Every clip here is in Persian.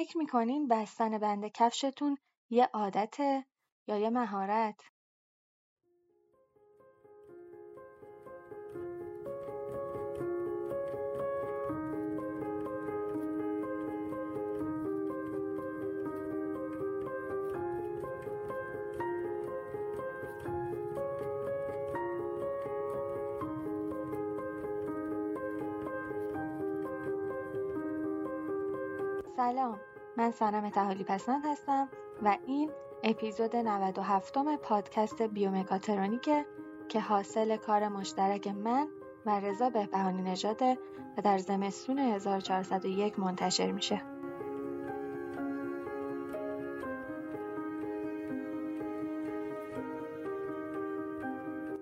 فکر می‌کنین بستن بند کفشتون یه عادته یا یه مهارت؟ سلام من سنم تحالی پسند هستم و این اپیزود 97 م پادکست بیومکاترونیکه که حاصل کار مشترک من و رضا بهبهانی نژاده و در زمستون 1401 منتشر میشه.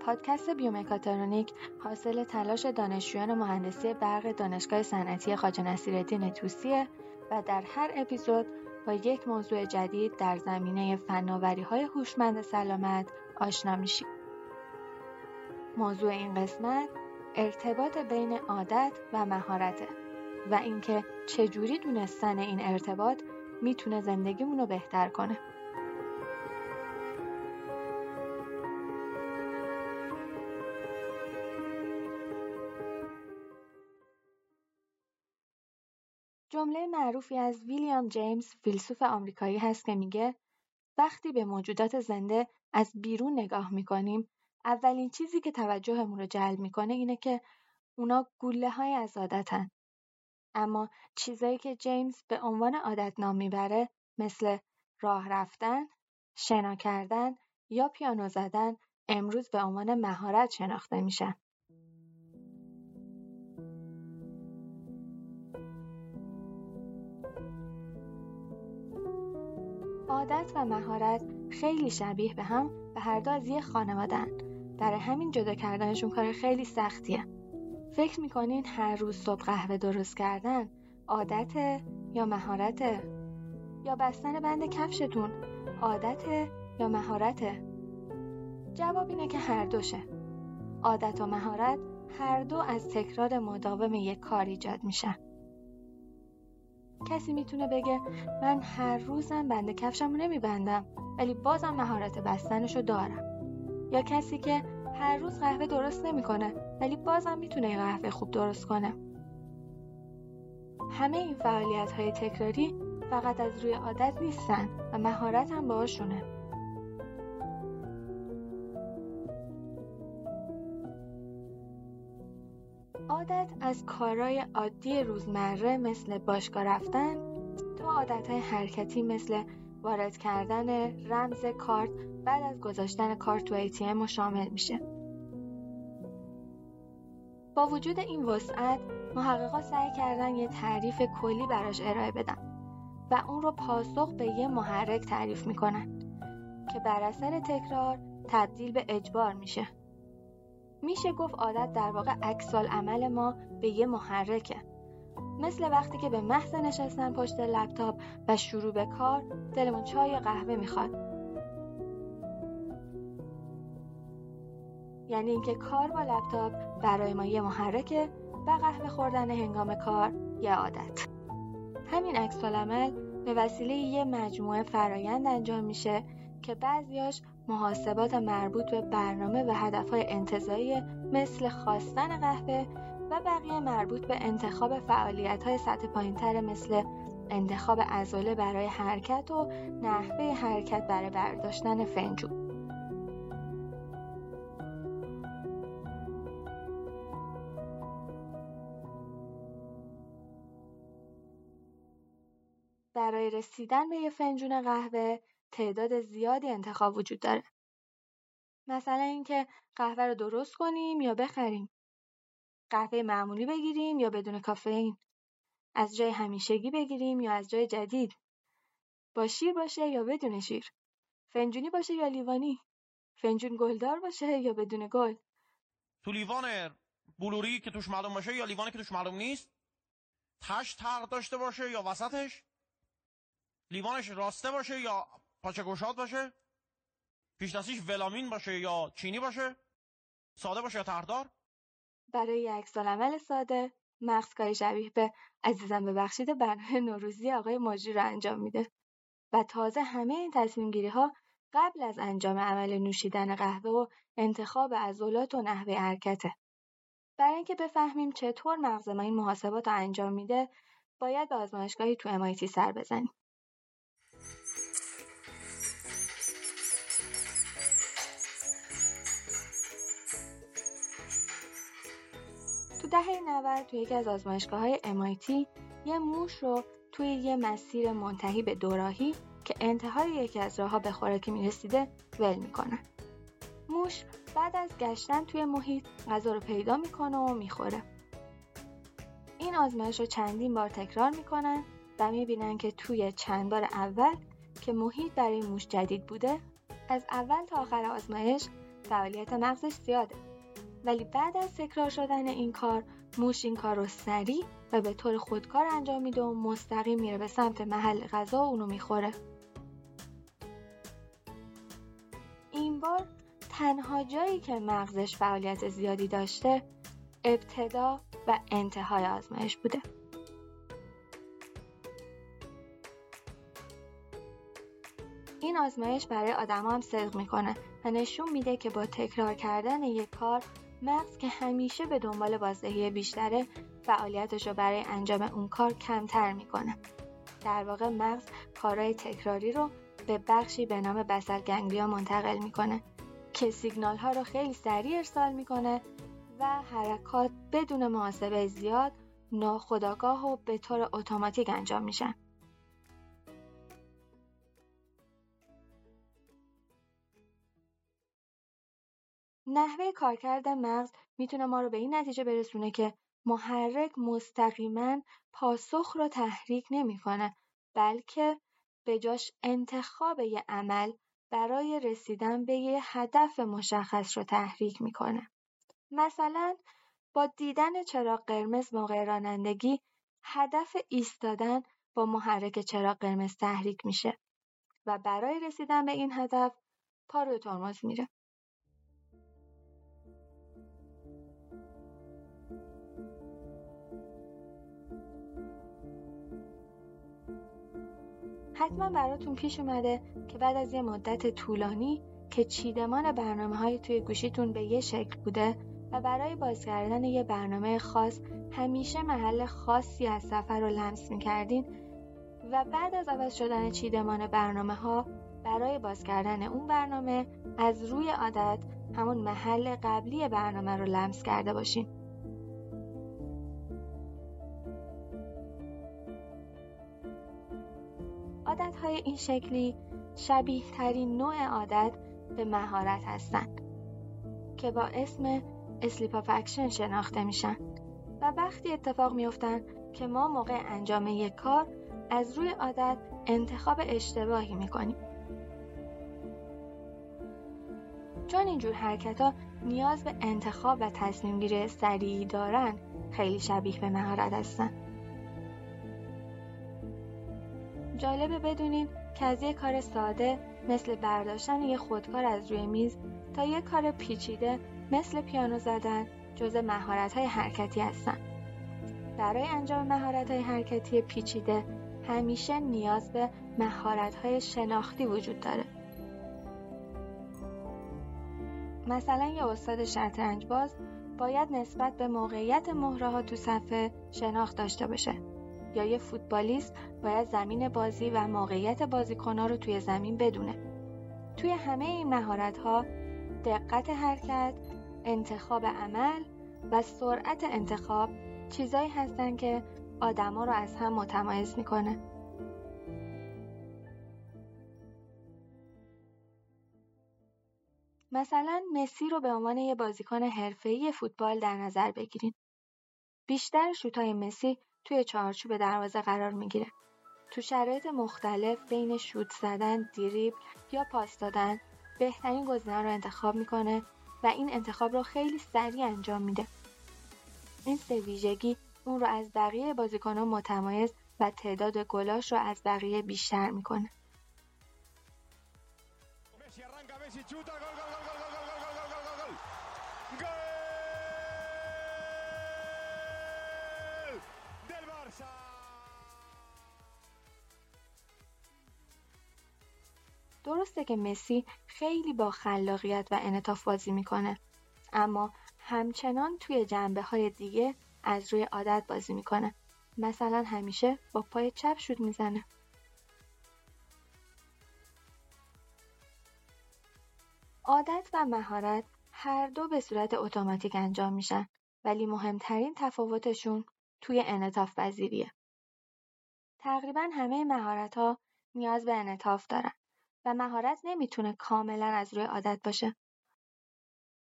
پادکست بیومکاترونیک حاصل تلاش دانشجویان مهندسی برق دانشگاه صنعتی خواجه نصیرالدین توسیه و در هر اپیزود با یک موضوع جدید در زمینه فناوری های هوشمند سلامت آشنا میشید. موضوع این قسمت ارتباط بین عادت و مهارته و اینکه چجوری دونستن این ارتباط می‌تونه زندگیمون رو بهتر کنه. معروفی از ویلیام جیمز فیلسوف آمریکایی هست که میگه وقتی به موجودات زنده از بیرون نگاه می‌کنیم اولین چیزی که توجهمون رو جلب می‌کنه اینه که اونا گوله های از عادتن. اما چیزایی که جیمز به عنوان عادت نام می‌بره مثل راه رفتن، شنا کردن یا پیانو زدن امروز به عنوان مهارت شناخته میشن. عادت و مهارت خیلی شبیه به هم و هر دو از یه خانوادن برای همین جدا کردنشون کار خیلی سختیه. فکر می‌کنین هر روز صبح قهوه درست کردن عادت یا مهارته یا بستن بند کفشتون عادت یا مهارته جواب اینه که هر دوشه. عادت و مهارت هر دو از تکرار مداوم یک کار ایجاد میشن. کسی می‌تونه بگه من هر روزم بند کفشمو نمیبندم ولی بازم مهارت بستنشو دارم. یا کسی که هر روز قهوه درست نمی‌کنه ولی بازم می‌تونه قهوه خوب درست کنه. همه این فعالیت های تکراری فقط از روی عادت نیستن و مهارت هم باهاشونه. عادت از کارهای عادی روزمره مثل باشگاه رفتن تا عادتهای حرکتی مثل وارد کردن رمز کارت بعد از گذاشتن کارت تو ATM شامل میشه. با وجود این وسعت محققا سعی کردن یه تعریف کلی براش ارائه بدن و اون رو پاسخ به یه محرک تعریف می‌کنن که بر اثر تکرار تبدیل به اجبار میشه. میشه گفت عادت در واقع عکسال عمل ما به یه محرکه. مثل وقتی که به محض نشستن پشت لپتاپ و شروع به کار دلمون چای یا قهوه می‌خواد. یعنی اینکه کار با لپتاپ برای ما یه محرکه و قهوه خوردن هنگام کار یه عادت. همین عکس عمل به وسیله یه مجموعه فرایند انجام میشه که بعضیاش محاسبات مربوط به برنامه و هدفهای انتظایی مثل خواستن قهوه و بقیه مربوط به انتخاب فعالیت های سطح پایینتر مثل انتخاب ازوله برای حرکت و نحوه حرکت برای برداشتن فنجون. برای رسیدن به یه فنجون قهوه تعداد زیادی انتخاب وجود داره. مثلا اینکه قهوه رو درست کنیم یا بخریم. قهوه معمولی بگیریم یا بدون کافئین. از جای همیشگی بگیریم یا از جای جدید. با شیر باشه یا بدون شیر. فنجونی باشه یا لیوانی. فنجون گلدار باشه یا بدون گل. تو لیوان بلوری که توش معلوم باشه یا لیوانی که توش معلوم نیست تش تق داشته باشه یا وسطش لیوانش راسته باشه یا پاچه گشاد باشه پیش ولامین باشه یا چینی باشه ساده باشه یا تردار برای یک عمل ساده مغز کاری شبیه به عزیزم ببخشید برنامه نوروزی آقای ماجی رو انجام میده و تازه همه این تصمیم گیری ها قبل از انجام عمل نوشیدن قهوه و انتخاب عضلات و نحوه حرکته. برای اینکه بفهمیم چطور مغز ما این محاسبات رو انجام میده باید به آزمایشگاهی تو MIT سر بزنیم. تو دهه 90 تو یکی از آزمایشگاه های MIT یه موش رو توی یه مسیر منتهی به دوراهی که انتهای یکی از راهها به خوراکی می‌رسیده ول می‌کنن. موش بعد از گشتن توی محیط غذا رو پیدا می‌کنه و می‌خوره. این آزمایش رو چندین بار تکرار می‌کنن و می‌بینن که توی چند بار اول که محیط برای موش جدید بوده از اول تا آخر آزمایش فعالیت مغزش زیاده ولی بعد از تکرار شدن این کار موش این کار رو سریع و به طور خودکار انجام میده و مستقیم میره به سمت محل غذا و اونو می‌خوره. این بار تنها جایی که مغزش فعالیت زیادی داشته ابتدا و انتهای آزمایش بوده. این آزمایش برای آدم هم صدق می‌کنه و نشون میده که با تکرار کردن یک کار مغز که همیشه به دنبال بازدهی بیشتره فعالیتش رو برای انجام اون کار کمتر می‌کنه در واقع مغز کارهای تکراری رو به بخشی به نام بسل گنگلیا منتقل می‌کنه که سیگنال ها رو خیلی سریع ارسال می‌کنه و حرکات بدون محاسبه زیاد ناخداگاه و به طور اتوماتیک انجام میشن. نحوه کارکرد مغز می‌تونه ما رو به این نتیجه برسونه که محرک مستقیما پاسخ رو تحریک نمی‌کنه بلکه به جاش انتخاب یه عمل برای رسیدن به یه هدف مشخص رو تحریک می‌کنه. مثلا با دیدن چراغ قرمز موقع رانندگی هدف ایستادن با محرک چراغ قرمز تحریک میشه و برای رسیدن به این هدف پا روی ترمز میره. حتما براتون پیش اومده که بعد از یه مدت طولانی که چیدمان برنامه های توی گوشیتون به یه شکل بوده و برای باز کردن یه برنامه خاص همیشه محل خاصی از سفر رو لمس می‌کردین و بعد از عوض شدن چیدمان برنامه ها برای باز کردن اون برنامه از روی عادت همون محل قبلی برنامه رو لمس کرده باشین. عادت های این شکلی شبیه ترین نوع عادت به مهارت هستند که با اسم slip of action شناخته میشن و وقتی اتفاق میفتن که ما موقع انجام یک کار از روی عادت انتخاب اشتباهی می‌کنیم. چون اینجور حرکت ها نیاز به انتخاب و تصمیم گیری سریعی دارن خیلی شبیه به مهارت هستن. جالبه بدونین که از یک کار ساده مثل برداشتن یک خودکار از روی میز تا یک کار پیچیده مثل پیانو زدن جز مهارت های حرکتی هستن. برای انجام مهارت های حرکتی پیچیده همیشه نیاز به مهارت های شناختی وجود داره. مثلا یه استاد شطرنج باز باید نسبت به موقعیت مهره ها تو صفحه شناخت داشته باشه یا یه فوتبالیست باید زمین بازی و موقعیت بازیکنها رو توی زمین بدونه. توی همه این مهارت ها دقت حرکت، انتخاب عمل و سرعت انتخاب چیزایی هستن که آدما رو از هم متمایز می‌کنه. مثلا مسی رو به عنوان یه بازیکن حرفه‌ای فوتبال در نظر بگیریم. بیشتر شوتای مسی توی چارچوب دروازه قرار می‌گیره. تو شرایط مختلف بین شوت زدن، دیریب یا پاس دادن بهترین گزینه رو انتخاب می‌کنه و این انتخاب رو خیلی سریع انجام میده. این سه ویژگی اون رو از بقیه بازیکنان متمایز و تعداد گلاش رو از بقیه بیشتر می‌کنه. درسته که مسی خیلی با خلاقیت و انعطاف بازی می‌کنه اما همچنان توی جنبه های دیگه از روی عادت بازی می‌کنه. مثلا همیشه با پای چپ شود می‌زنه. عادت و مهارت هر دو به صورت اتوماتیک انجام میشن ولی مهمترین تفاوتشون توی انعطاف پذیریه. تقریبا همه مهارت ها نیاز به انعطاف دارن. و مهارت نمی‌تونه کاملا از روی عادت باشه.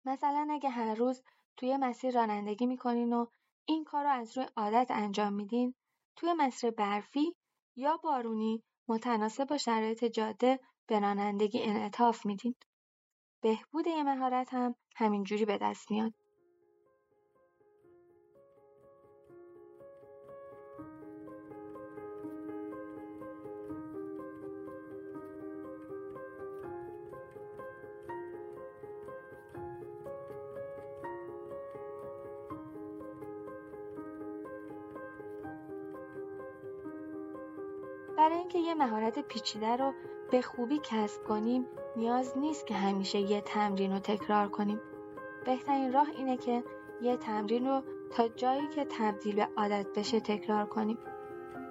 مثلا اگه هر روز توی مسیر رانندگی می‌کنین و این کار رو از روی عادت انجام میدین توی مسیر برفی یا بارونی متناسب با شرایط جاده به رانندگی انعطاف میدین. بهبود یه مهارت هم همینجوری به دست میاد. برای اینکه یه مهارت پیچیده رو به خوبی کسب کنیم نیاز نیست که همیشه یه تمرین رو تکرار کنیم. بهترین راه اینه که یه تمرین رو تا جایی که تبدیل به عادت بشه تکرار کنیم.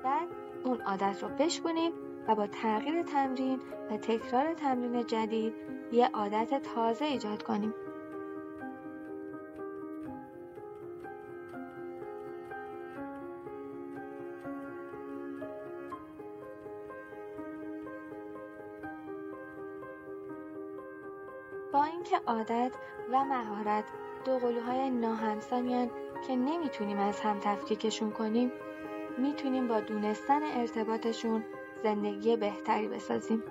بعد اون عادت رو بشکنیم و با تغییر تمرین و تکرار تمرین جدید یه عادت تازه ایجاد کنیم. با اینکه عادت و مهارت دو قلوهای ناهمسانیان که نمی‌تونیم از هم تفکیکشون کنیم می‌تونیم با دونستن ارتباطشون زندگی بهتری بسازیم.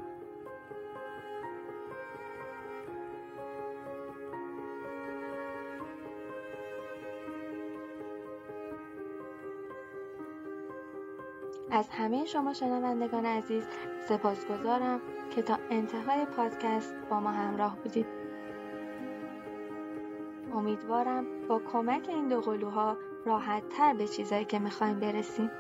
از همه شما شنوندگان عزیز سپاسگزارم که تا انتهای پادکست با ما همراه بودید. امیدوارم با کمک این دو قلوها راحت تر به چیزایی که می‌خوایم برسیم.